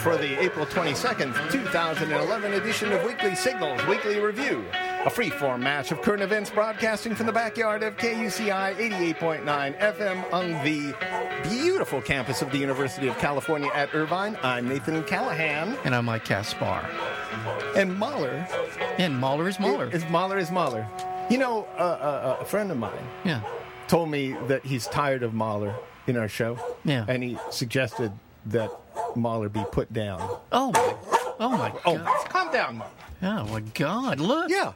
for the April 22nd, 2011 edition of Weekly Signals Weekly Review. A free-form match of current events broadcasting from the backyard of KUCI 88.9 FM on the beautiful campus of the University of California at Irvine. I'm Nathan Callahan. And I'm Mike Caspar. And Mahler. And Mahler is Mahler. Is Mahler is Mahler. You know, uh, uh, a friend of mine yeah. told me that he's tired of Mahler in our show. Yeah. And he suggested that Mahler be put down. Oh, my, oh my Oh, God. calm down, Mahler. Oh, my God. Look. Yeah.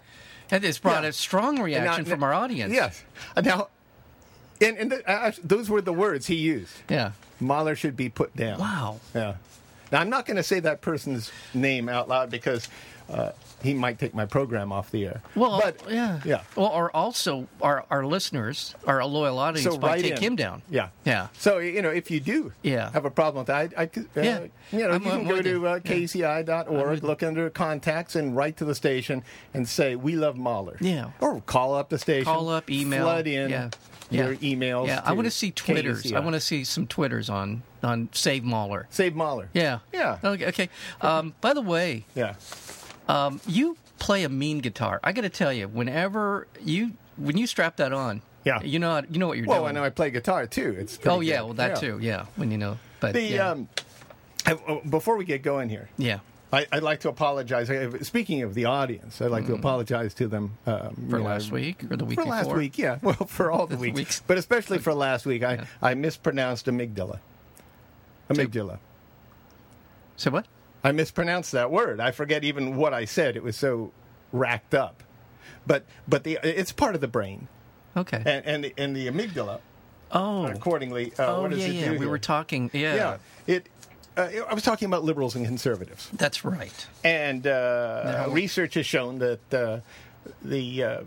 That has brought Yeah. a strong reaction Now- from our audience. Yes. Uh, Now, and, and the, uh, those were the words he used. Yeah. Mahler should be put down. Wow. Yeah. Now, I'm not going to say that person's name out loud because uh, he might take my program off the air. Well, but yeah. yeah. Well, or also our, our listeners, our loyal audience, So might take in. him down. Yeah. Yeah. So, you know, if you do Yeah. have a problem with that, I, I could, uh, Yeah. you know, I'm- you can I'm go to uh, kuci.org, look under contacts, and write to the station and say, we love Mahler. Yeah. Or call up the station. Call up, email. Flood in Yeah. your Yeah. emails. Yeah, I want to see Twitters. KUCI. I want to see some Twitters on, on Save Mahler. Save Mahler. Yeah. Yeah. Okay. okay. Um, by the way, Yeah. Um, you play a mean guitar. I got to tell you, whenever you when you strap that on, Yeah. you know you know what you're Well, doing. I know I play guitar too. It's oh yeah, good. well that Yeah. too. Yeah, when you know. But The yeah. um, oh, before we get going here, yeah. I, I'd like to apologize. Speaking of the audience, I'd like to apologize to them um, Mm. For you know, last week or the week for last week. Yeah, well, for all the weeks, Weeks. but especially for last week, I Yeah. I mispronounced amygdala. Amygdala. So what? I mispronounced that word. I forget even what I said. It was so racked up. But but the it's part of the brain, Okay. and and the, and the amygdala oh. accordingly. Uh, oh what does yeah, it yeah. do We here? were talking. Yeah. Yeah, it. Uh, I was talking about liberals and conservatives. That's right. And uh, No. research has shown that uh, the uh,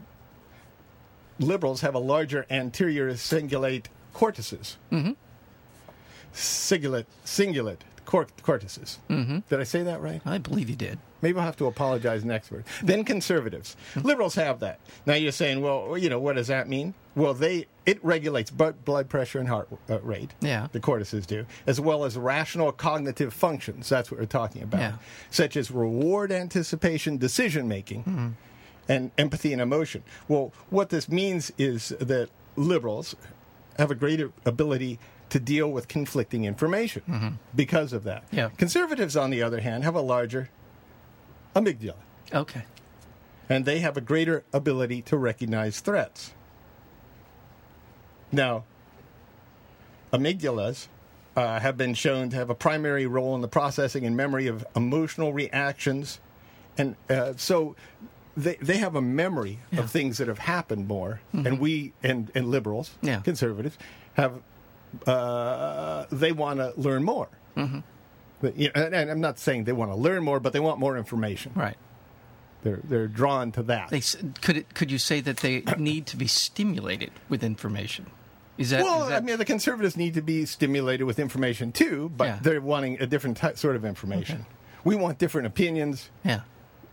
liberals have a larger anterior cingulate cortices. Mm-hmm. Cingulate, cingulate cor- cortices. Mm-hmm. Did I say that right? I believe you did. Maybe I'll have to apologize next word. Then conservatives. Liberals have that. Now you're saying, well, you know, what does that mean? Well, they it regulates blood blood pressure and heart uh, rate. Yeah. The cortices do, as well as rational cognitive functions. That's what we're talking about, Yeah. such as reward anticipation, decision making, and empathy and emotion. Well, what this means is that liberals have a greater ability to deal with conflicting information because of that. Yeah. Conservatives, on the other hand, have a larger amygdala, Okay. and they have a greater ability to recognize threats. Now, amygdalas uh, have been shown to have a primary role in the processing and memory of emotional reactions, and uh, so they they have a memory Yeah. of things that have happened more. And we and and liberals, Yeah. conservatives, have uh, they want to learn more. Mm-hmm. But, you know, and, and I'm not saying they want to learn more, but they want more information. Right. They're they're drawn to that. They could it, could you say that they need to be stimulated with information? Is that, well, is that I mean, the conservatives need to be stimulated with information too, but Yeah. they're wanting a different ty- sort of information. We want different opinions. yeah.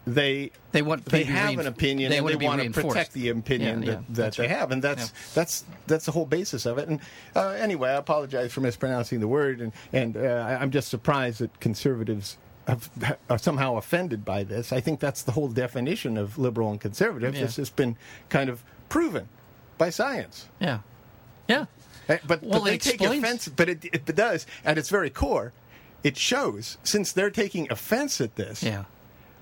They They want they have reinf- an opinion they and want they want to protect the opinion Yeah, that, yeah, that they right. have, and that's Yeah. that's that's the whole basis of it. And uh, anyway, I apologize for mispronouncing the word, and and uh, I'm just surprised that conservatives. Have, are somehow offended by this. I think that's the whole definition of liberal and conservative. It's just been kind of proven by science. Yeah. Yeah. Uh, But, Well, but they it take offense. But it, it does at its very core. It shows since they're taking offense at this Yeah.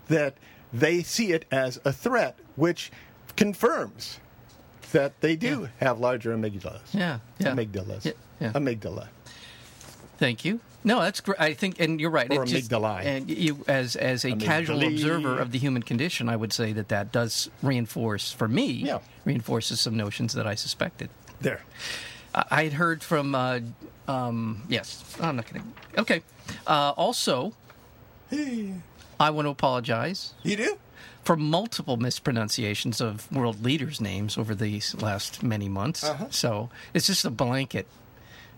that they see it as a threat, which confirms that they do have larger amygdalas. Yeah. Yeah. Amygdalas. Yeah, yeah. Amygdala. Thank you. No, that's great. I think, and you're right. Or it just- amygdalae. and you, as as a casual observer of the human condition, I would say that that does reinforce, for me, Yeah. reinforces some notions that I suspected. There. I had heard from, uh, um, yes, I'm not kidding. Okay. Uh, also, I want to apologize You do? for multiple mispronunciations of world leaders' names over these last many months. Uh-huh. So it's just a blanket.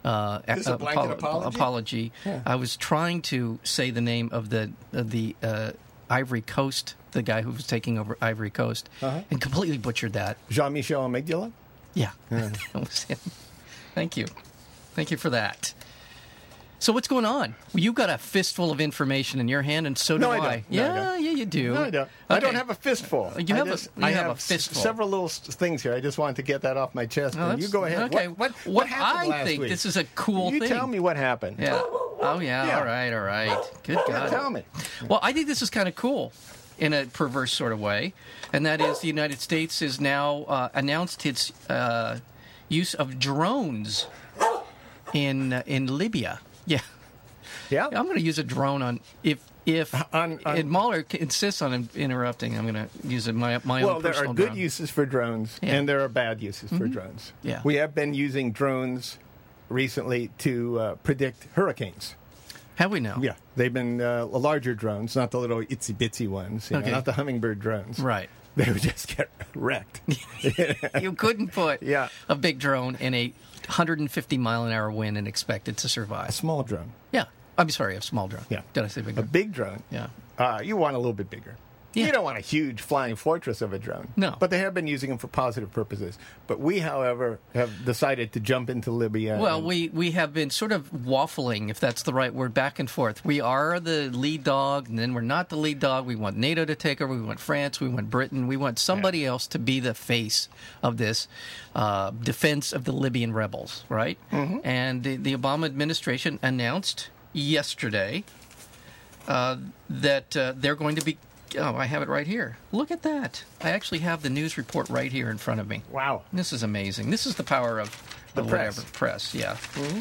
Uh, a blanket apology? apology. I was trying to say the name of the of the uh, Ivory Coast, the guy who was taking over Ivory Coast, Uh-huh. and completely butchered that. Jean Michel Amygdala? Yeah, that was him. Thank you, thank you for that. So what's going on? Well, you've got a fistful of information in your hand, and so do No, I I. No, I yeah, don't. yeah, you do. No, I don't. I don't have a fistful. You I have a- just- you I have a s- fistful. Several little s- things here. I just wanted to get that off my chest. And you go ahead. Okay. What, what, What what happened I last think week? this is a cool you thing. tell me what happened. Yeah. Oh yeah. Yeah. All right. All right. Good God. tell me. Well, I think this is kind of cool in a perverse sort of way, and that is the United States has now uh, announced its uh, use of drones in uh, in Libya. Yeah, Yeah. I'm going to use a drone on if if On- on- and Mahler insists on interrupting. I'm going to use it my my Well, own Well, there are good drone. uses for drones, Yeah. Mm-hmm. and there are bad uses for drones. Yeah. We have been using drones recently to uh, predict hurricanes. Have we now? Yeah, they've been uh, larger drones, not the little itsy bitsy ones, you know, not the hummingbird drones. Right. They would just get wrecked. you couldn't put Yeah. a big drone in a 150 mile an hour wind and expect it to survive. a small drone. Yeah. I'm sorry, a small drone. Yeah. Did I say big A drone? big drone. Yeah. Uh, you want a little bit bigger. Yeah. You don't want a huge flying fortress of a drone. No. But they have been using them for positive purposes. But we, however, have decided to jump into Libya. Well, and- we, we have been sort of waffling, if that's the right word, back and forth. We are the lead dog, and then we're not the lead dog. We want NATO to take over. We want France. We want Britain. We want somebody else to be the face of this uh, defense of the Libyan rebels, right? Mm-hmm. And the, the Obama administration announced yesterday uh, that uh, they're going to be. Oh, I have it right here. Look at that. I actually have the news report right here in front of me. Wow. This is amazing. This is the power of The press. Mm-hmm. whatever press. Yeah,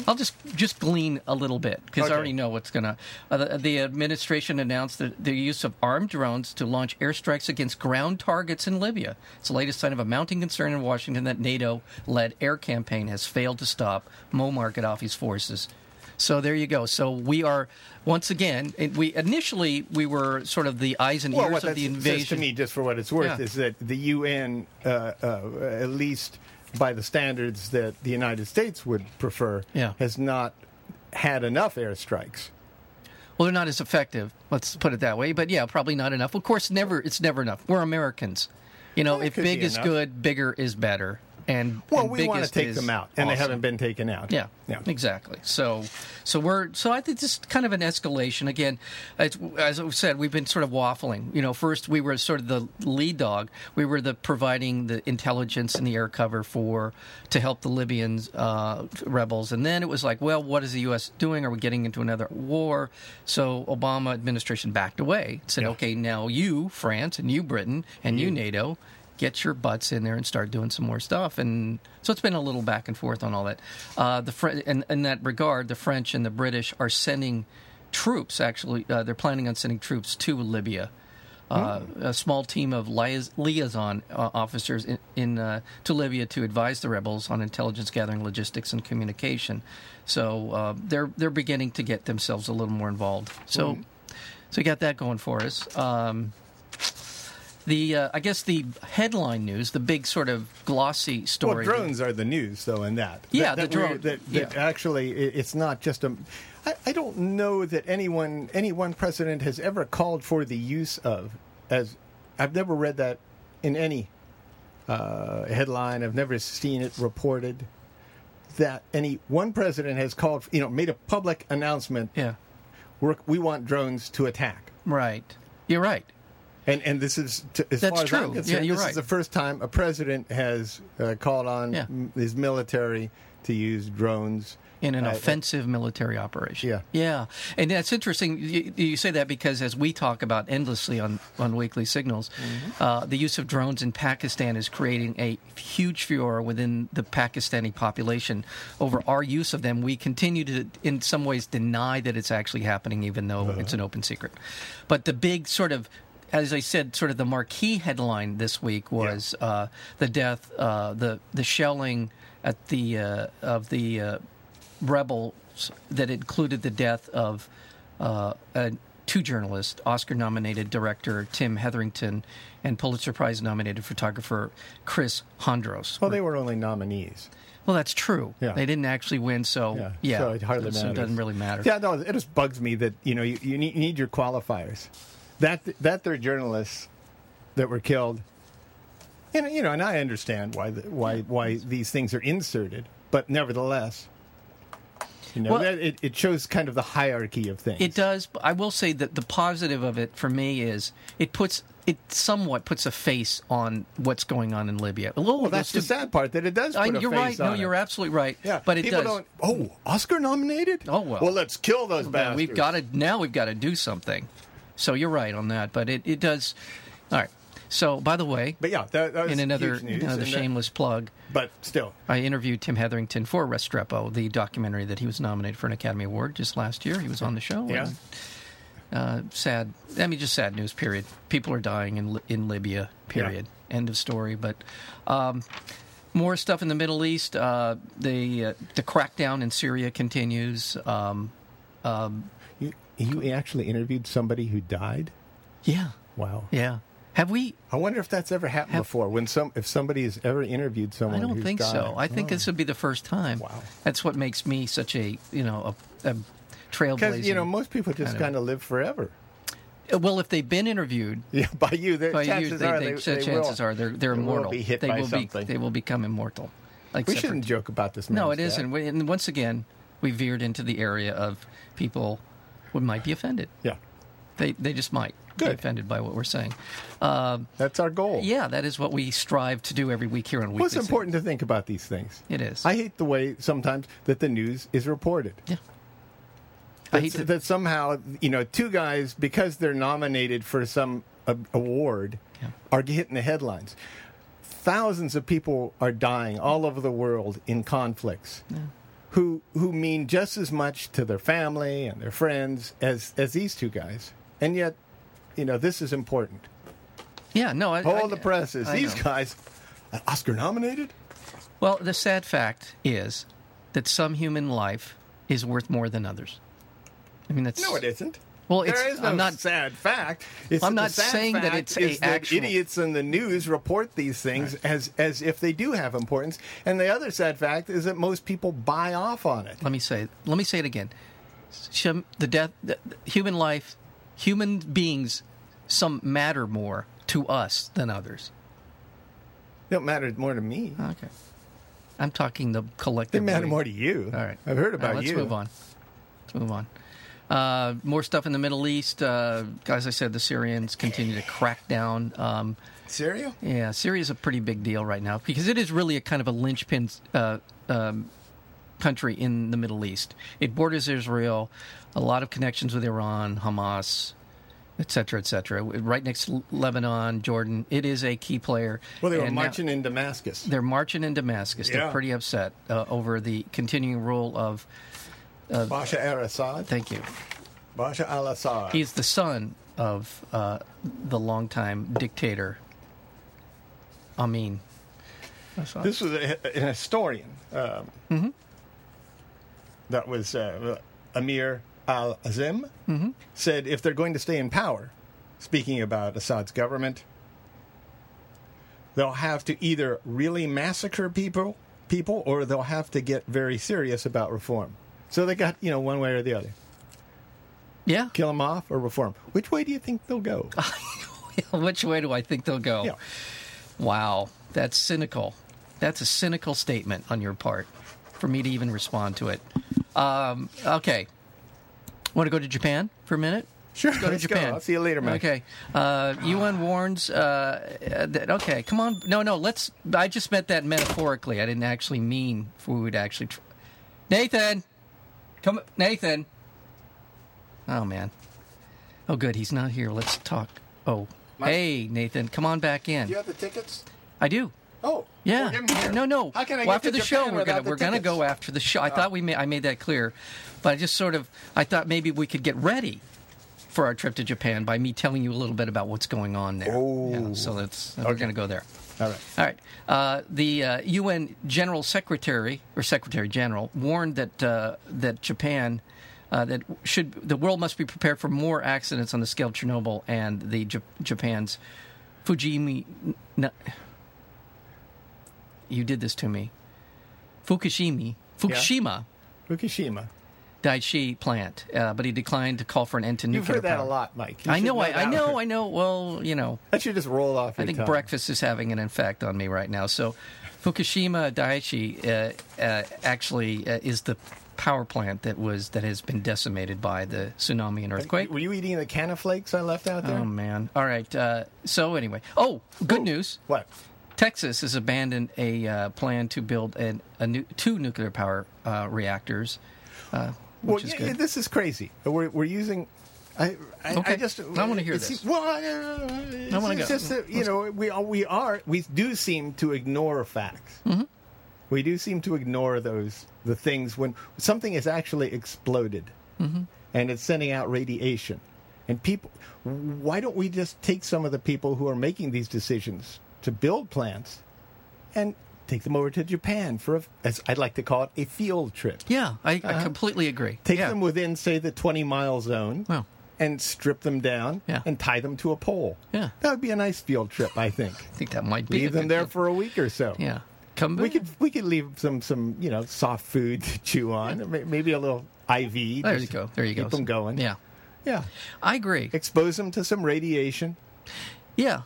I'll just just glean a little bit because Okay. I already know what's gonna. Uh, the, the administration announced the, the use of armed drones to launch airstrikes against ground targets in Libya. It's the latest sign of a mounting concern in Washington that NATO-led air campaign has failed to stop Muammar Gaddafi's forces. So there you go. So we are once again. We initially we were sort of the eyes and Well, ears of the says invasion. to me, just for what it's worth, Yeah. is that the UN, uh, uh, at least by the standards that the United States would prefer, Yeah. has not had enough airstrikes. Well, they're not as effective. Let's put it that way. But yeah, probably not enough. Of course, never. It's never enough. We're Americans. You know, Well, if big is enough. good, bigger is better. And Well, and we want to take them out, and they haven't been taken out. Yeah, yeah. exactly. So, so we're so I think this is kind of an escalation. Again, as I said, we've been sort of waffling. You know, first we were sort of the lead dog. We were the providing the intelligence and the air cover for to help the Libyans uh, rebels, and then it was like, well, what is the U.S. doing? Are we getting into another war? So Obama administration backed away. Said, Yeah. okay, now you France and you Britain and you NATO get your butts in there and start doing some more stuff. And so it's been a little back and forth on all that. Uh, the Fre- in, in that regard, the French and the British are sending troops. Actually, uh, they're planning on sending troops to Libya. Uh, A small team of liais- liaison uh, officers in, in uh, to Libya to advise the rebels on intelligence gathering, logistics, and communication. So uh, they're they're beginning to get themselves a little more involved. So, so we got that going for us. Um, the uh, I guess the headline news, the big sort of glossy story. Well, drones are the news, though, in that. Yeah, that, the that we're- drone- That, that yeah. actually, it's not just a. I, I don't know that anyone, any one president has ever called for the use of. As I've never read that in any uh, headline. I've never seen it reported that any one president has called. You know, made a public announcement. Yeah, We're, we want drones to attack. right. You're right. And and this is to, as That's far as. I'm Yeah, concerned, you're this right. is the first time a president has uh, called on Yeah. m- his military to use drones In an uh, offensive military operation. Yeah. Yeah. And that's interesting. You, you say that because as we talk about endlessly on, on Weekly Signals, Mm-hmm. uh, the use of drones in Pakistan is creating a huge furor within the Pakistani population over our use of them. We continue to, in some ways, deny that it's actually happening, even though Uh-huh. it's an open secret. But the big sort of as I said, sort of the marquee headline this week was uh, the death, uh, the the shelling at the uh, of the uh, rebels that included the death of uh, two journalists, Oscar-nominated director Tim Hetherington and Pulitzer Prize-nominated photographer Chris Hondros. Well, they were only nominees. Well, that's true. Yeah. They didn't actually win, so Yeah, yeah, so it hardly so matters. it doesn't really matter. Yeah, no, it just bugs me that you know you, you need your qualifiers. That that they're journalists that were killed. And you know, and I understand why the, why why these things are inserted, but nevertheless, You know, Well- that, it, it shows kind of the hierarchy of things. It does. but I will say that the positive of it for me is it puts it somewhat puts a face on what's going on in Libya. A little. Well, that's the sad part that it does. I- Put a you're right. No, it. you're absolutely right. Yeah, but it people does. don't. Oh, Oscar nominated? Oh, well. Well, let's kill those Now, bastards. We've got to now. We've got to do something. So you're right on that. But it, it does. All right. So by the way, But yeah, that, that was in another another and that- shameless plug, but still, I interviewed Tim Hetherington for Restrepo, the documentary that he was nominated for an Academy Award just last year. He was on the show. Yeah. and, uh, sad. I mean, just sad news. Period. People are dying in in Libya. Period. End of story. But um, more stuff in the Middle East. Uh, the uh, the crackdown in Syria continues. Um, you, you actually interviewed somebody who died. yeah. Wow. Yeah. Have we? I wonder if that's ever happened Have- before. When some, if somebody has ever interviewed someone, I don't think so. died. I think Oh. this would be the first time. Wow. That's what makes me such a you know a, a trailblazing. because you know most people just kind of- kind of live forever. Uh, well, if they've been interviewed, Yeah, by you, by you, chances they, are they, they, they chances will, are they're they're they will immortal. be hit they by will something. be they will become immortal. Like We separate- shouldn't joke about this. No, it. We- And once again, we veered into the area of people who might be offended. Yeah, They they just might be offended by what we're saying. Um, that's our goal. yeah, that is what we strive to do every week here on Weekly. Well, it's important to think about these things. It is. I hate the way sometimes that the news is reported. yeah. I hate to, that somehow you know two guys because they're nominated for some award Yeah. are hitting the headlines. Thousands of people are dying all over the world in conflicts, who who mean just as much to their family and their friends as as these two guys, and yet, you know, this is important. yeah. No, I, All I- the presses, I these know. guys, Oscar nominated. Well, the sad fact is that some human life is worth more than others. I mean, that's No, it isn't. Well, it's, there is no I'm not. sad fact. It's I'm not saying that it's a that actual- idiots in the news report these things as as if they do have importance. And the other sad fact is that most people buy off on it. Let me say. Let me say it again. The death, the, human life, human beings, some matter more to us than others. They don't matter more to me. Okay. I'm talking the collective. They matter more to you. All right. I've heard right, about let's you. move on. Let's move on. Uh, more stuff in the Middle East. Uh, as I said, the Syrians continue to crack down. Um, Syria? Yeah, Syria is a pretty big deal right now because it is really a kind of a linchpin uh, um, country in the Middle East. It borders Israel, a lot of connections with Iran, Hamas, et cetera, et cetera. Right next to Lebanon, Jordan. It is a key player. Well, they were And now- marching in Damascus. they're marching in Damascus. Yeah. They're pretty upset uh, over the continuing rule of. Bashar al-Assad. Thank you. Bashar al-Assad. He's the son of uh, the longtime dictator, Amin. This was a, an historian. Um, Mm-hmm. That was uh, Amir al Azim. Mm-hmm. Said if they're going to stay in power, speaking about Assad's government, they'll have to either really massacre people, people, or they'll have to get very serious about reform. So they got you know one way or the other: Yeah. kill them off or reform. Which way do you think they'll go? Which way do I think they'll go? Yeah. Wow, that's cynical. That's a cynical statement on your part for me to even respond to it. Um, okay. Want to go to Japan for a minute? Sure, Let's go to let's go. Japan. I'll see you later, man. Okay. Uh, UN warns. Uh, uh, that, okay, come on. No, no. Let's. I just meant that metaphorically. I didn't actually mean we would actually. Tr- Nathan, come. Nathan. Oh man. Oh, good. He's not here. Let's talk. Oh, Mike? hey, Nathan, come on back in. Do you have the tickets? I do. Oh, Yeah. well, give 'em here. No, no. How can I well, get after to the Japan show, we're gonna we're gonna? Oh. go after the show. I oh. thought we made I made that clear, but I just sort of I thought maybe we could get ready for our trip to Japan by me telling you a little bit about what's going on there. Oh. Yeah, so that's we're gonna go there. All right. All right. Uh, the uh, UN General Secretary or Secretary General warned that uh, that Japan uh, that should the world must be prepared for more accidents on the scale of Chernobyl and the J- Japan's Fujimi. No, you did this to me. Fukushima. Fukushima. Fukushima. Daiichi plant, uh, but he declined to call for an end to nuclear. You've heard that power. a lot, Mike. You I should know, I, I know. I know. Well, you know, That should just roll off. I think tongue. breakfast is having an effect on me right now. So, Fukushima Daiichi uh, uh, actually uh, is the power plant that was that has been decimated by the tsunami and earthquake. Were you eating the can of flakes I left out there? Oh man! All right. Uh, so anyway, oh, good Ooh. news. What? Texas has abandoned a uh, plan to build an, a new, two nuclear power uh, reactors, uh, Well, yeah, this is crazy. We're, we're using. I, I, Okay. I just. I wanna hear this. Well, uh, I wanna go. just that, you know we are- we are we do seem to ignore facts. Mm-hmm. We do seem to ignore those the things when something is actually exploded Mm-hmm. and it's sending out radiation, and people. Why don't we just take some of the people who are making these decisions to build plants and take them over to Japan for a, as I'd like to call it, a field trip? yeah, I, I completely agree. Uh-huh. Take yeah. them within, say, the 20 mile zone Well, and strip them down Yeah. and tie them to a pole. Yeah. That would be a nice field trip, I think. I think that might be leave them there deal. for a week or so. Yeah, come We back. could we could leave some some you know soft food to chew on, May- maybe a little IV. There you go. There you keep go. Keep them going. Yeah, yeah. I agree. Expose them to some radiation. Yeah,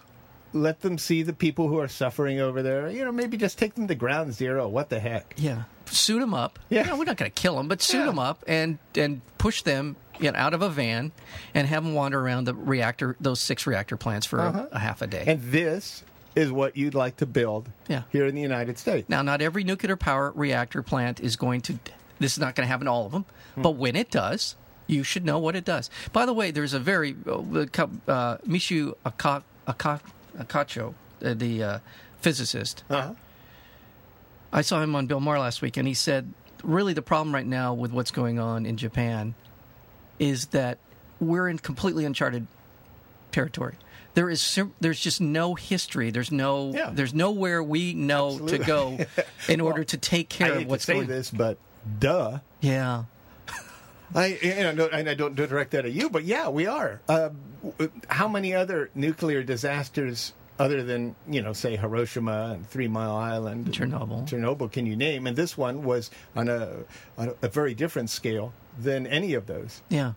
Let them see the people who are suffering over there. You know, maybe just take them to ground zero. What the heck? yeah. Suit them up. Yeah. You know, we're not going to kill them, but suit Yeah. them up and and push them you know, out of a van and have them wander around the reactor, those six reactor plants for Uh-huh. a, a half a day. And this is what you'd like to build Yeah. here in the United States. Now, not every nuclear power reactor plant is going to. This is not going to happen to all of them, Hmm. but when it does, you should know what it does. By the way, there's a very uh, uh, Michu Aka- Aka- Akacho, uh, the uh, physicist. Uh-huh. I saw him on Bill Maher last week, and he said, really, the problem right now with what's going on in Japan is that we're in completely uncharted territory. There is sim- there's just no history. There's no Yeah. there's nowhere we know Absolutely. to go in order to take I care hate of what's to say going. this, but duh. Yeah, I you know, no, and I don't direct that at you, but yeah, we are. Uh, how many other nuclear disasters, other than you know, say Hiroshima and Three Mile Island, and Chernobyl. Chernobyl, can you name? And this one was on a on a very different scale than any of those. yeah.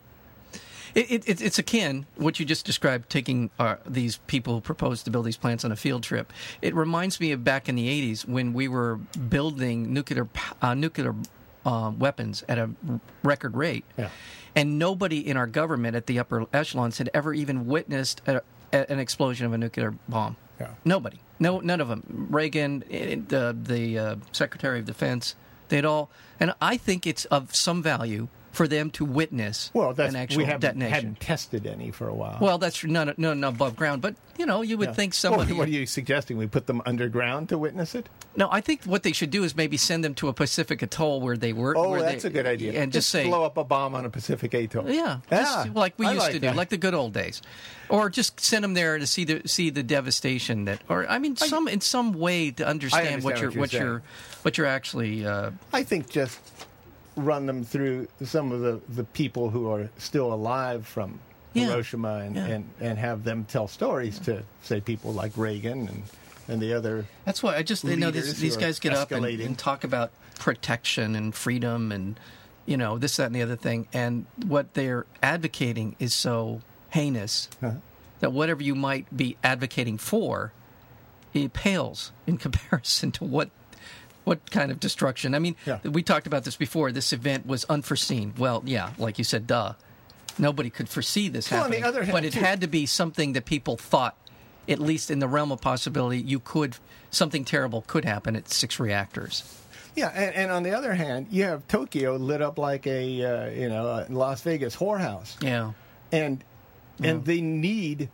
It, it, it, it's akin what you just described, taking uh, these people who proposed to build these plants on a field trip. It reminds me of back in the '80s when we were building nuclear uh, nuclear uh, weapons at a r- record rate, Yeah. and nobody in our government at the upper echelons had ever even witnessed a, a, an explosion of a nuclear bomb. Yeah. Nobody. No, none of them. Reagan, eh, the the uh, Secretary of Defense, they'd all. And I think it's of some value for them to witness Well, that's an actual we haven't, detonation. hadn't tested any for a while. Well, that's not no no above ground, but you know you would Yeah. think Well, somebody. what are you suggesting? We put them underground to witness it? No, I think what they should do is maybe send them to a Pacific atoll where they were. Oh, where that's they- a good idea. And just, say, blow up a bomb on a Pacific atoll. Yeah, Yeah, just like we I used like to do, like the good old days, or just send them there to see the see the devastation that, or I mean, some in some way to understand, what you're what you're what you're what you're actually. Uh, I think just run them through some of the, the people who are still alive from Yeah. Hiroshima and, Yeah. and, and have them tell stories to, say, people like Reagan and, and the other. that's why I just you know these, these guys get up and, and talk about protection and freedom and you know this that and the other thing, and what they're advocating is so heinous Uh-huh. that whatever you might be advocating for, it pales in comparison to what what kind of destruction. I mean, Yeah. we talked about this before. This event was unforeseen. Well, yeah, like you said, duh. Nobody could foresee this Well, on the happening. other hand, but it too- had to be something that people thought, at least in the realm of possibility, you could something terrible could happen at six reactors. Yeah, and, and on the other hand, you have Tokyo lit up like a uh, you know a Las Vegas whorehouse, Yeah. and and they need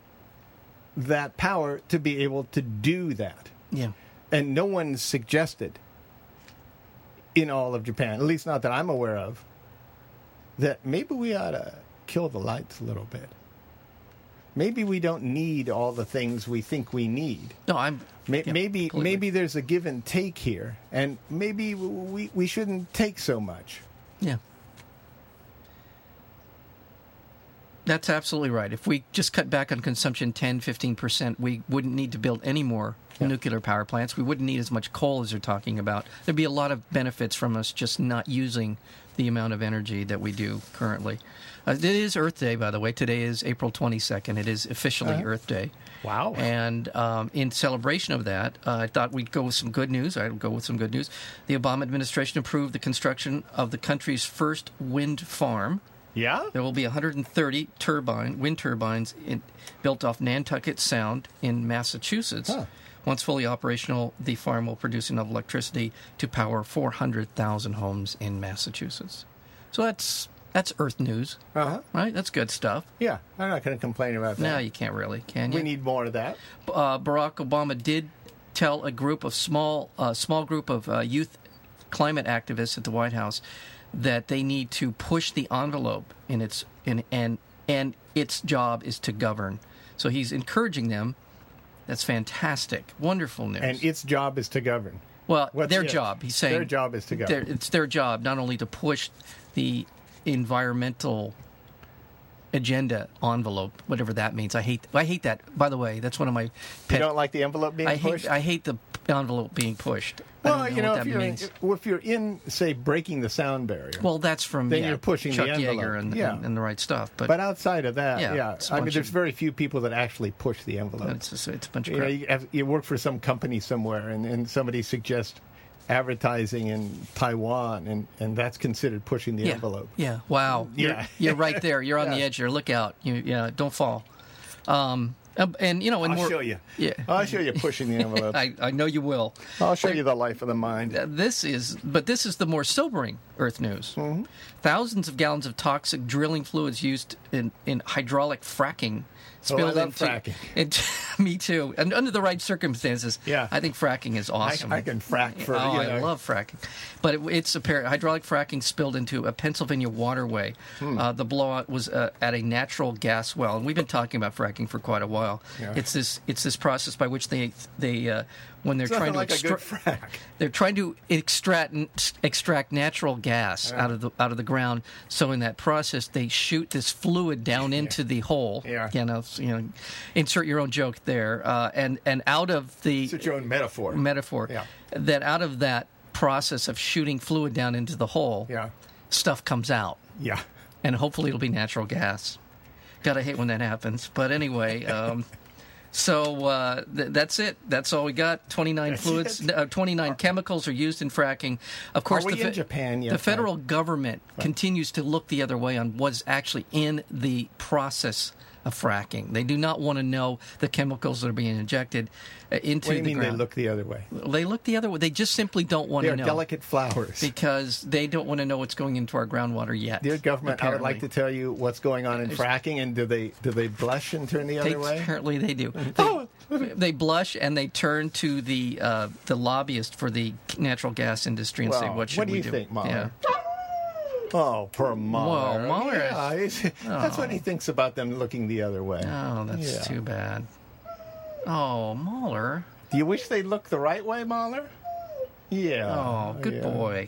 that power to be able to do that. Yeah. and no one suggested in all of Japan, at least not that I'm aware of, that maybe we ought to kill the lights a little bit. Maybe we don't need all the things we think we need. No, I'm. May- yeah, maybe completely. maybe there's a give and take here, and maybe we, we shouldn't take so much. Yeah. That's absolutely right. If we just cut back on consumption 10, 15%, we wouldn't need to build any more nuclear power plants. We wouldn't need as much coal as they're talking about. There'd be a lot of benefits from us just not using the amount of energy that we do currently. Uh, it is Earth Day, by the way. Today is April 22nd. It is officially Uh-huh. Earth Day. Wow. And um, in celebration of that, uh, I thought we'd go with some good news. I'd go with some good news. The Obama administration approved the construction of the country's first wind farm. yeah? There will be 130 turbine wind turbines in, built off Nantucket Sound in Massachusetts. Huh. Once fully operational, the farm will produce enough electricity to power 400,000 homes in Massachusetts. So that's that's Earth news, Uh-huh. right? That's good stuff. Yeah, I'm not going to complain about that. Now you can't really, can you? we need more of that. uh, Barack Obama did tell a group of small, uh, small group of uh, youth climate activists at the White House that they need to push the envelope in its in and and its job is to govern. So he's encouraging them. That's fantastic, wonderful news. And its job is to govern. well, What's their it? job. He's saying Their job is to govern. it's their job not only to push the environmental agenda envelope, whatever that means. I hate. I hate that. By the way, that's one of my You pet don't like the envelope being I pushed? I hate the envelope being pushed. Well, you know, if you're, in, if you're in, say, breaking the sound barrier. well, that's from then yeah, you're pushing the Chuck envelope. Yeager and, Yeah. and, and the right stuff. But, but outside of that, Yeah, yeah, I mean, there's of- very few people that actually push the envelope. it's just, it's a bunch of you know, crap. you, have, you work for some company somewhere, and, and somebody suggests advertising in Taiwan, and, and that's considered pushing the yeah, envelope. yeah. Wow. Yeah. You're, you're right there. You're on the edge here. Look out. You, yeah. Don't fall. Um, uh, and you know, and I'll show you. Yeah. I'll show you pushing the envelope. I, I know you will. I'll show you the life of the mind. Uh, This is, but this is the more sobering Earth news. Mm-hmm. Thousands of gallons of toxic drilling fluids used in, in hydraulic fracking spilled Oh, love into. fracking. me too, and under the right circumstances. Yeah. I think fracking is awesome. I can frack for oh, you I love fracking, but it, it's apparent hydraulic fracking spilled into a Pennsylvania waterway. Hmm. Uh, the blowout was uh, at a natural gas well, and we've been talking about fracking for quite a while. Yeah. It's this it's this process by which they they uh, when they're It's trying to like extra- frack. they're trying to extract extract natural gas out of the out of the ground. So in that process, they shoot this fluid down into the hole. Yeah. You know, you know, insert your own joke there. Uh, and and out of the It's your own metaphor. metaphor, Yeah. that out of that process of shooting fluid down into the hole, Yeah. stuff comes out, Yeah. and hopefully it'll be natural gas. Gotta hate when that happens. But anyway. Um, So uh, th- that's it. That's all we got. Twenty nine fluids, uh, twenty nine chemicals are used in fracking. Of course, we the, in Japan yet, the federal government continues to look the other way on what's actually in the process of fracking. They do not want to know the chemicals that are being injected uh, into What do you the mean ground. they look the other way? They look the other way. They just simply don't want They to are know delicate flowers. because they don't want to know what's going into our groundwater yet. Dear government, I would like to tell you what's going on in fracking, and do they do they blush and turn the They, other way? apparently, they do. Oh. They, they blush and they turn to the uh, the lobbyist for the natural gas industry and say, "What should what do we you do?" think, Mahler? Yeah. Oh, poor Mahler. Whoa, Mahler. Yeah, he's- oh. that's what he thinks about them looking the other way. Oh, that's Yeah. too bad. Oh, Mahler. Do you wish they'd look the right way, Mahler? Yeah. Oh, good yeah. boy.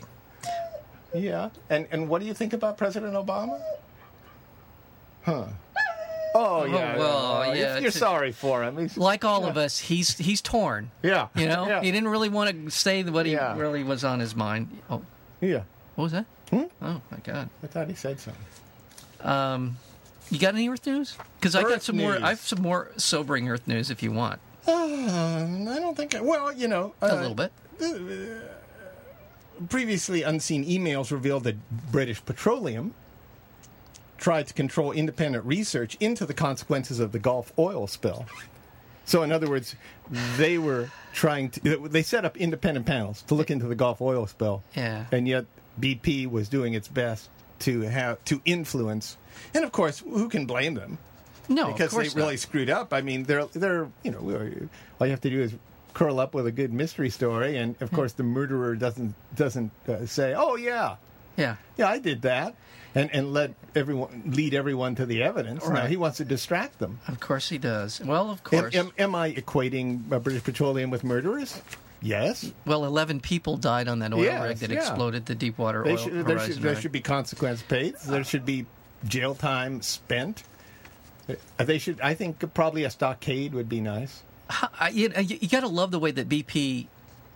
Yeah. And and what do you think about President Obama? Huh. Oh, oh yeah. well, yeah. yeah, You're it's- sorry for him. He's, Like all of us, he's he's torn. yeah. You know, Yeah. he didn't really want to say what he Yeah. really was on his mind. Oh, yeah. what was that? Hmm? Oh my God. I thought he said something. Um, you got any Earth news? Because I got some more. I have some more sobering Earth news if you want Um, I don't think. I, well, you know, uh, a little bit. Previously unseen emails revealed that British Petroleum tried to control independent research into the consequences of the Gulf oil spill. So, in other words, they were trying to. They set up independent panels to look into the Gulf oil spill. Yeah. And yet, BP was doing its best to have to influence. And of course, who can blame them? No, because of course they really not. screwed up. I mean, they're they're you know all you have to do is curl up with a good mystery story, and Hmm. of course the murderer doesn't doesn't uh, say, "Oh yeah, Yeah. yeah, I did that," and and let everyone lead everyone to the evidence. No, Right. he wants to distract them. Of course he does. Well, of course. am, am I equating uh, British Petroleum with murderers? Yes. well, eleven people died on that oil Yes, rig that yeah. exploded the Deepwater They Oil should, there, Horizon should, there should be consequence paid. There should be jail time spent. Uh, They should. I think probably a stockade would be nice. I, you, you got to love the way that BP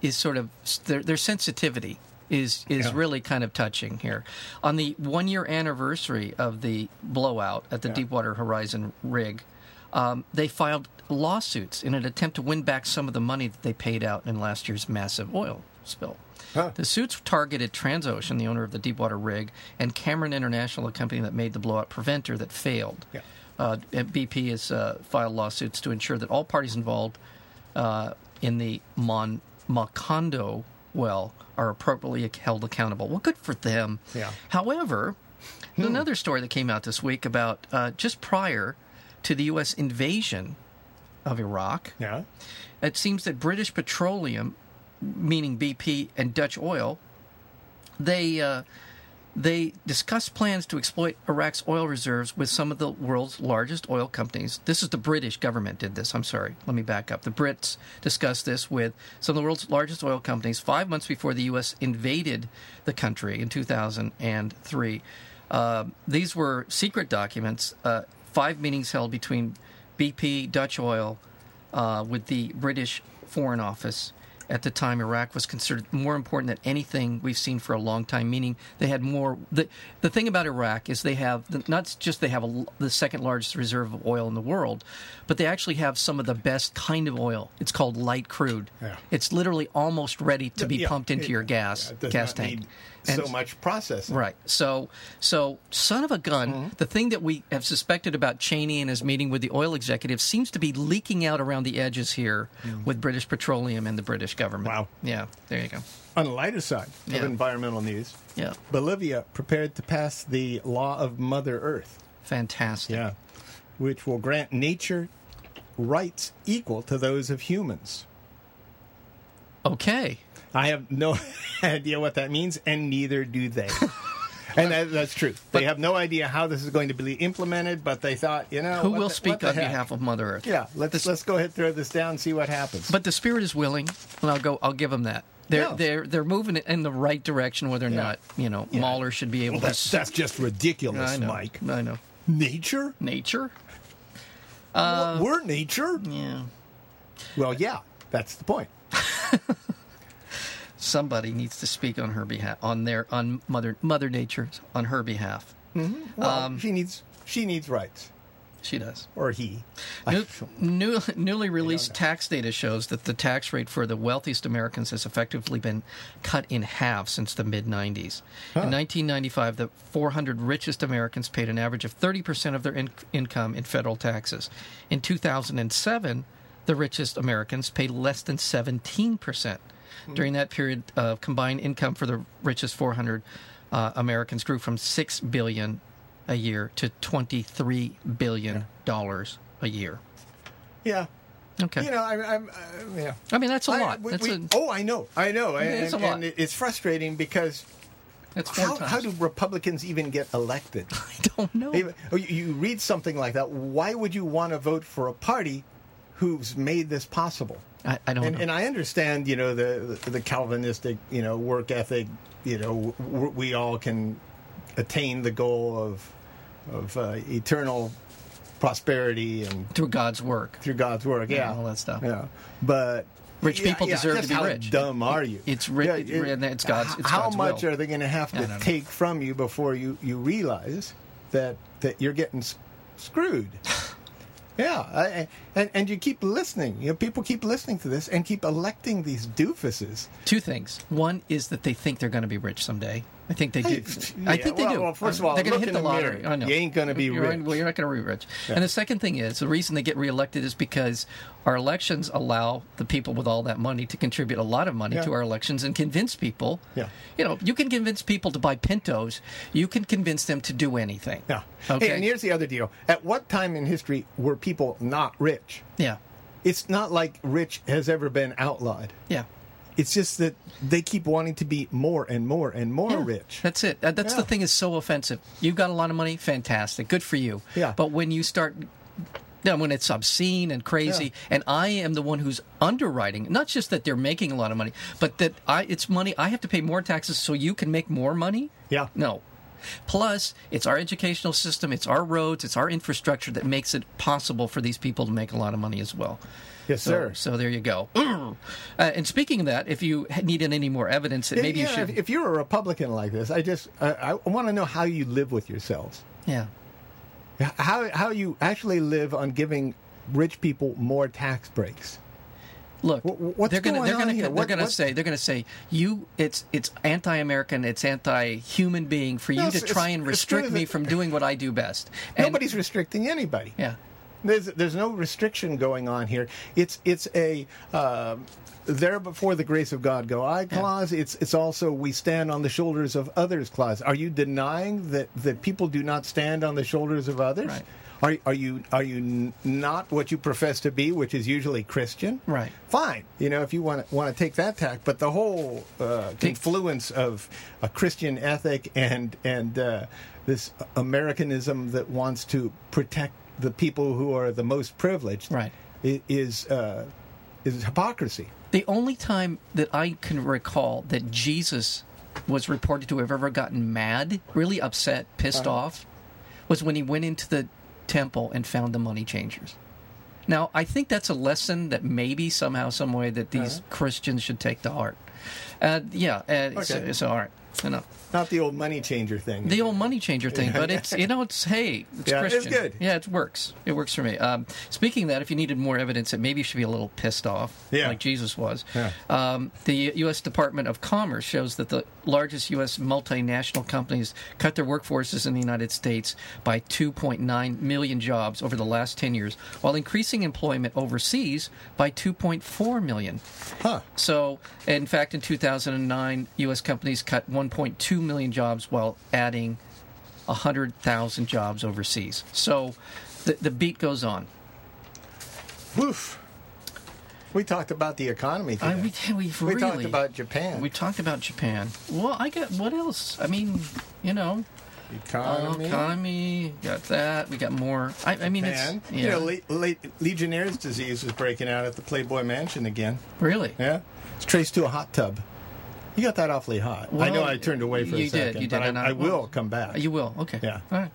is sort of their, their sensitivity is is Yeah. really kind of touching here. On the one year anniversary of the blowout at the Yeah. Deepwater Horizon rig, um, they filed lawsuits in an attempt to win back some of the money that they paid out in last year's massive oil spill. Huh. The suits targeted Transocean, the owner of the Deepwater rig, and Cameron International, a company that made the blowout preventer that failed. Yeah. Uh, BP has uh, filed lawsuits to ensure that all parties involved uh, in the Mon Macondo well are appropriately held accountable. Well, good for them. Yeah. However, Hmm. another story that came out this week about uh, just prior to the U.S. invasion of Iraq. Yeah. It seems that British Petroleum, meaning BP and Dutch Oil, they uh, they discussed plans to exploit Iraq's oil reserves with some of the world's largest oil companies. This is the British government did this. I'm sorry. Let me back up. The Brits discussed this with some of the world's largest oil companies five months before the U.S. invaded the country in 2003. Uh, these were secret documents. Uh, five meetings held between BP, Dutch Oil, uh, with the British Foreign Office. At the time, Iraq was considered more important than anything we've seen for a long time. Meaning, they had more. the The thing about Iraq is they have not just they have a, the second largest reserve of oil in the world, but they actually have some of the best kind of oil. It's called light crude. Yeah. It's literally almost ready to be Yeah, pumped into it- your gas yeah, gas tank. need And- so much processing. Right. So, so son of a gun, Mm-hmm. the thing that we have suspected about Cheney and his meeting with the oil executives seems to be leaking out around the edges here with British Petroleum and the British government. Mm. Wow. Yeah. There you go. On the lighter side Yeah. of environmental news, Yeah. Bolivia prepared to pass the law of Mother Earth. Fantastic. Yeah. Which will grant nature rights equal to those of humans. Okay. I have no idea what that means, and neither do they. and that, that's true. They have no idea how this is going to be implemented, but they thought, you know, Who will the- speak on behalf of Mother Earth? Yeah, let's This- let's go ahead and throw this down and see what happens. But the spirit is willing, and I'll go. I'll give them that. They're Yeah. they're they're moving it in the right direction. Whether or Yeah. not you know Yeah. Mahler should be able well, to. that's, that's just ridiculous, I know. Mike. I know. Nature? Nature. Well, uh, We're nature? Yeah. Well, yeah, that's the point. Somebody needs to speak on her behalf, on their on Mother Mother Nature, on her behalf. Well, Um, she needs she needs rights, She does. or he. New, new, newly released tax data shows that the tax rate for the wealthiest Americans has effectively been cut in half since the mid 90s. In 1995, the 400 richest Americans paid an average of 30% of their in- income in federal taxes. In 2007, the richest Americans paid less than 17%. During that period, uh, combined income for the richest 400 uh, Americans grew from 6 billion a year to 23 billion dollars a year. Yeah. Okay. You know, I, I'm, uh, yeah. I mean, that's a I- lot. we- that's we- a, oh, I know, I know, and, it's a lot. and it's frustrating because how, how do Republicans even get elected? I don't know. Oh, you read something like that. Why would you want to vote for a party who's made this possible? I, I don't And, know. and I understand, you know, the the Calvinistic, you know, work ethic. You know, w- we all can attain the goal of of uh, eternal prosperity and Through God's work. through God's work. Yeah, Yeah, all that stuff. Yeah, but Rich yeah, people yeah, deserve to be how rich. Dumb are you? It's rich. It- it's God's- it's how God's much will. are they going to have to take from you before you you realize that that you're getting screwed? Yeah, I, and and you keep listening. You know, people keep listening to this and keep electing these doofuses. Two things. One is that they think they're going to be rich someday. I think they do. I yeah, think they well- do. well, first of all, they're going to hit the the lottery. mirror. I know You ain't gonna be You're rich. Well, you're not going to be rich. And the second thing is the reason they get reelected is because our elections allow the people with all that money to contribute a lot of money Yeah. to our elections and convince people. Yeah. You know, you can convince people to buy Pintos. You can convince them to do anything. Yeah. Okay. Hey, and here's the other deal. At what time in history were people not rich? yeah. It's not like rich has ever been outlawed. Yeah. It's just that they keep wanting to be more and more and more Yeah, rich. That's it. That's Yeah. the thing is so offensive. You've got a lot of money, fantastic, good for you. Yeah. But when you start, when it's obscene and crazy, Yeah. and I am the one who's underwriting, not just that they're making a lot of money, but that I it's money I have to pay more taxes so you can make more money. Yeah. No. Plus, it's our educational system, it's our roads, it's our infrastructure that makes it possible for these people to make a lot of money as well. Yes, So, sir. so there you go. uh, and speaking of that, if you needed any more evidence, that maybe yeah, you should. If, you're a Republican like this, I just I, I want to know how you live with yourselves. yeah. How how you actually live on giving rich people more tax breaks. Look, Wh- wh- what's they're gonna going they're gonna here? they're gonna say they're gonna say you it's it's anti-American, it's anti-human being for you No, to try and restrict me from doing what I do best. And- Nobody's restricting anybody. yeah. There's there's no restriction going on here. It's it's a um there before the grace of God go I clause. It's it's also we stand on the shoulders of others clause. Are you denying that that people do not stand on the shoulders of others? Right. Are, are you are you n- not what you profess to be, which is usually Christian? Right. Fine. You know, if you want to, want to take that tack, but the whole uh, confluence of a Christian ethic and and uh, this Americanism that wants to protect the people who are the most privileged, Right. is uh, is hypocrisy. The only time that I can recall that Jesus was reported to have ever gotten mad, really upset, pissed Uh-huh. off, was when he went into the temple and found the money changers. Now, I think that's a lesson that maybe somehow, some way, that these Christians should take to heart. Uh, yeah. Uh, so, Okay. so, all right. Enough. Not the old money changer thing. The old money changer thing, but it's you know it's hey it's Yeah, it's Christian. good. Yeah, it works. It works for me. Um, speaking of that, if you needed more evidence, that maybe you should be a little pissed off, Yeah. like Jesus was. Yeah. Um, the U.S. Department of Commerce shows that the largest U.S. multinational companies cut their workforces in the United States by 2.9 million jobs over the last 10 years, while increasing employment overseas by 2.4 million. Huh. So, in fact, in 2009, U.S. companies cut 1.2 million jobs while adding 100,000 jobs overseas. So, the, the beat goes on. Woof. We talked about the economy. I, we we we talked about Japan. we talked about Japan. Well, I got what else? I mean, you know, economy. Oh, economy. Got that. We got more. I, I mean, Japan. it's yeah, You know, le- le- Legionnaire's disease is breaking out at the Playboy Mansion again. really. Yeah, it's traced to a hot tub. You got that awfully hot. I know I turned away for a second, did, you but did, I, and I- I will come back. You will. Okay. Yeah. All right.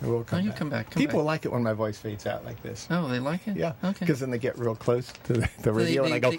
I will come Oh, you back. come back, come People back. like it when my voice fades out like this. Oh, they like it. Yeah, Okay. because then they get real close to the, the radio, and they- I go. they-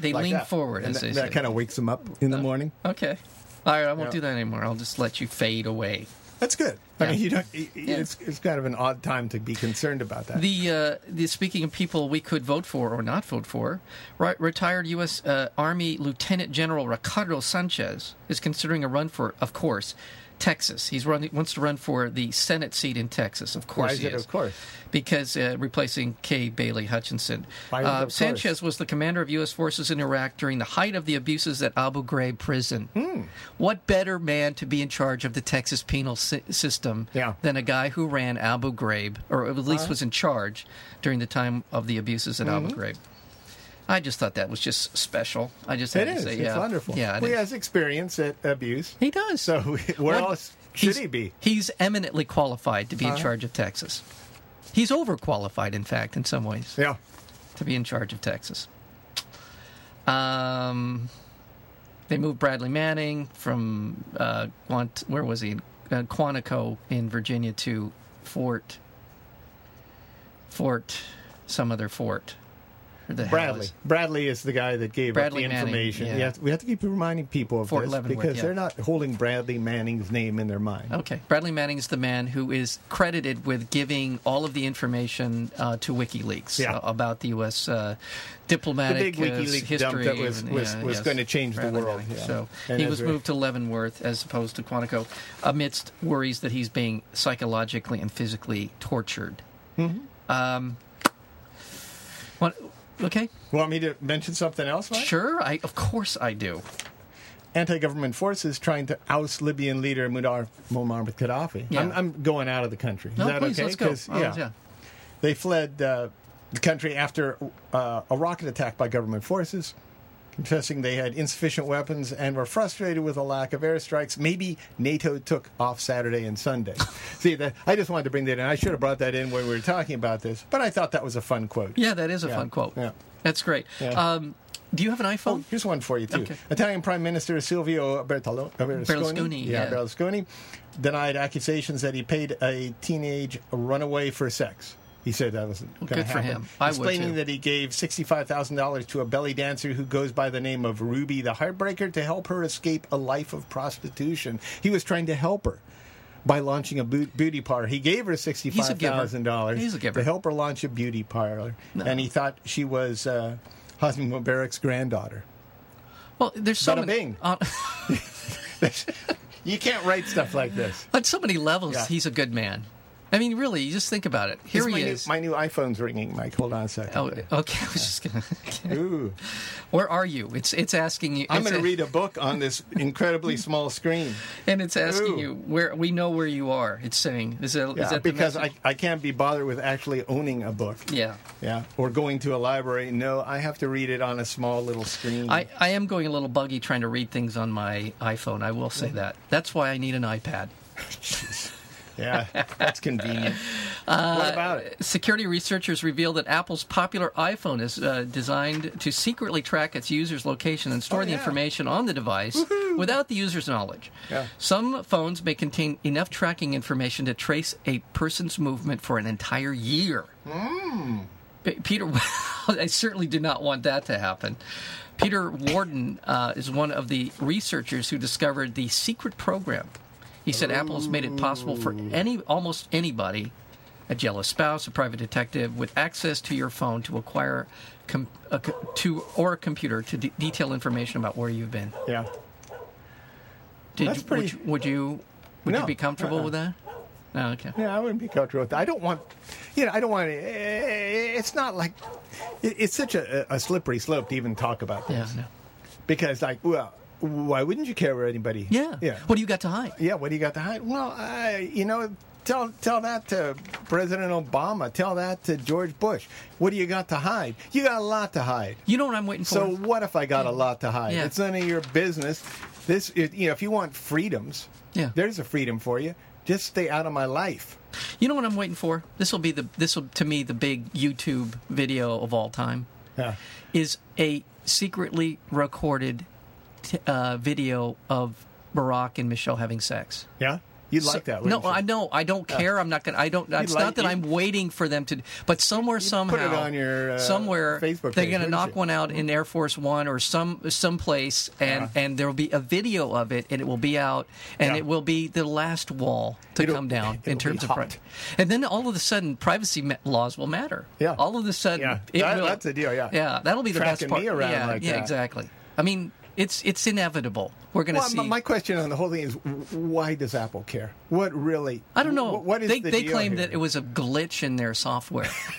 they like lean that. forward, and that, that kind of wakes them up in the uh, morning. Okay. All right. I won't Yeah. do that anymore. I'll just let you fade away. That's good. I mean, you don't. i- i- Yeah. It's it's kind of an odd time to be concerned about that. The, uh, the speaking of people we could vote for or not vote for, ri- retired U.S. Uh, Army Lieutenant General Ricardo Sanchez is considering a run for, of course, Texas. He's run, wants to run for the Senate seat in Texas. Of course, Why is he it? is. Of course. because uh, replacing Kay Bailey Hutchinson. Why is of Uh? Sanchez was the commander of U.S. forces in Iraq during the height of the abuses at Abu Ghraib prison. Hmm. What better man to be in charge of the Texas penal sy- system Yeah. than a guy who ran Abu Ghraib, or at least Uh-huh. was in charge during the time of the abuses at Mm-hmm. Abu Ghraib? I just thought that was just special. I just had It to is. say, It's yeah, wonderful. Yeah, it well, he has experience at abuse. he does. So where What- else should he be? He's eminently qualified to be in Uh-huh. charge of Texas. He's overqualified, in fact, in some ways. Yeah. to be in charge of Texas. Um, they moved Bradley Manning from uh, Guant- where was he? Uh, Quantico in Virginia to Fort Fort some other fort. The Bradley. is- Bradley is the guy that gave Bradley up the Manning, information. yeah. Have to- we have to keep reminding people of Fort this Leavenworth, because yeah. they're not holding Bradley Manning's name in their mind. Okay, Bradley Manning is the man who is credited with giving all of the information uh, to WikiLeaks Yeah. uh, about the U.S. Uh, The diplomatic big uh, WikiLeaks history. that was was, was yes. going to change the world. So And he as was moved to Leavenworth as opposed to Quantico, amidst worries that he's being psychologically and physically tortured. Mm-hmm. Um, what? Okay, Want me to mention something else, Mike? sure. I of course I do. Anti-government forces trying to oust Libyan leader Muammar Gaddafi. Yeah. I'm, I'm going out of the country. Is No, that please okay? let's go. yeah, yeah. they fled uh, the country after uh, a rocket attack by government forces, confessing they had insufficient weapons and were frustrated with a lack of airstrikes. Maybe NATO took off Saturday and Sunday. See, that, I just wanted to bring that in. I should have brought that in when we were talking about this, but I thought that was a fun quote. Yeah, that is a Yeah, fun quote. yeah. That's great. Yeah. Um, Do you have an Oh, iPhone? here's one for you too. Okay. Italian Prime Minister Silvio Bertolo- uh, Berlusconi, Berlusconi, yeah, yeah. Berlusconi, denied accusations that he paid a teenage runaway for sex. He said that wasn't going to good for happen. him. I Explaining that he gave sixty-five thousand dollars to a belly dancer who goes by the name of Ruby the Heartbreaker to help her escape a life of prostitution. He was trying to help her. By launching a beauty parlor, he gave her sixty-five thousand dollars He's a giver. to help her launch a beauty parlor, and he thought she was uh, Hosni Mubarak's granddaughter. Well, there's so Bada many. On, You can't write stuff like this. on so many levels, Yeah. he's a good man. I mean, really, you just think about it. Here he my is. New, my new iPhone's ringing, Mike. Hold on a second. oh, okay. I was just gonna. Ooh. Where are you? It's it's asking you. I'm going to read a book on this incredibly small screen. and it's asking Ooh. you where we know where you are. It's saying is that, is Yeah, that the because I. I can't be bothered with actually owning a book. yeah. Yeah. Or going to a library. No, I have to read it on a small little screen. I, I am going a little buggy trying to read things on my iPhone. I will say that. That's why I need an iPad. Yeah, that's convenient. Uh, what about it? Security researchers reveal that Apple's popular iPhone is uh, designed to secretly track its users' location and store Oh, the yeah. information on the device without the user's knowledge. Yeah. Some phones may contain enough tracking information to trace a person's movement for an entire year. P- Peter, I certainly do not want that to happen. Peter Warden uh, is one of the researchers who discovered the secret program. He said Apple has made it possible for any almost anybody, a jealous spouse, a private detective, with access to your phone to acquire com- a, to or a computer to de- detail information about where you've been. Yeah. Did That's you, pretty- would you would you, would No. you be comfortable Uh-uh. with that? Oh, okay. Yeah, I wouldn't be comfortable with that. I don't want, you know, I don't want. Eh, it's not like it's such a, a slippery slope to even talk about this. Yeah. No. Because, like, well, why wouldn't you care where anybody? Yeah. yeah, What do you got to hide? yeah. What do you got to hide? Well, I, you know, tell tell that to President Obama. Tell that to George Bush. What do you got to hide? You got a lot to hide. You know what I'm waiting for? So what if I got a lot to hide? Yeah. It's none of your business. This, is, you know, if you want freedoms, Yeah. there's a freedom for you. Just stay out of my life. You know what I'm waiting for? This will be the this will to me the big YouTube video of all time Yeah. is a secretly recorded t- uh, video of Barack and Michelle having sex. Yeah. You'd So- like that? no, you? I know. I don't care. I'm not gonna. I don't. It's like- not that I'm waiting for them to. But somewhere, somehow, put it on your, uh, somewhere, Facebook they're gonna knock you? one out in Air Force One or some someplace, and Yeah. and there will be a video of it, and it will be out, and Yeah. it will be the last wall to It'll- come down in terms of. pri- and then all of a sudden, privacy laws will matter. Yeah. All of a sudden, Yeah. it That- will- that's the deal, yeah. Yeah, that'll be the Tracking best part. me around yeah, like yeah, that. exactly. I mean, it's it's inevitable. We're going to Well, see. my- question on the whole thing is, why does Apple care? What really? I don't know. wh- What is they the they claim that it was a glitch in their software.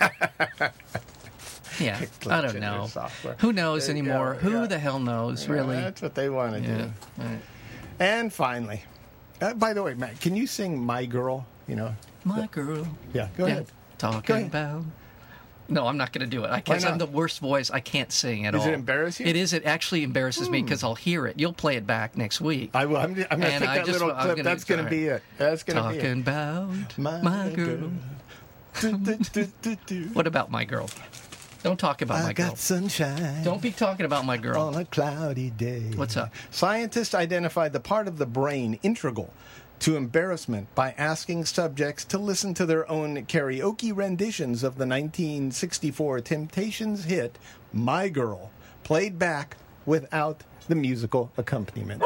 yeah, I don't know. software. Who knows There anymore? Who yeah. the hell knows, Yeah, really? That's what they want to Yeah. do. Right. And finally, uh, by the way, Matt, can you sing "My Girl"? You know, My girl. yeah. Go ahead. Talking Go ahead. about. No, I'm not going to do it. I guess I'm the worst voice. I can't sing at Does all. it embarrass you? Hmm. It is. It actually embarrasses me because I'll hear it. You'll play it back next week. I will. I'm, I'm going to take I that just- little clip. gonna- That's going to be it. That's going to be Talking it. about My my, girl. girl. Do, do, do, do, do. What about my girl? Don't talk about my I girl. got sunshine. Don't be talking about my girl. on a cloudy day. What's up? Scientists identified the part of the brain integral to embarrassment by asking subjects to listen to their own karaoke renditions of the 1964 Temptations hit My Girl, played back without the musical accompaniment.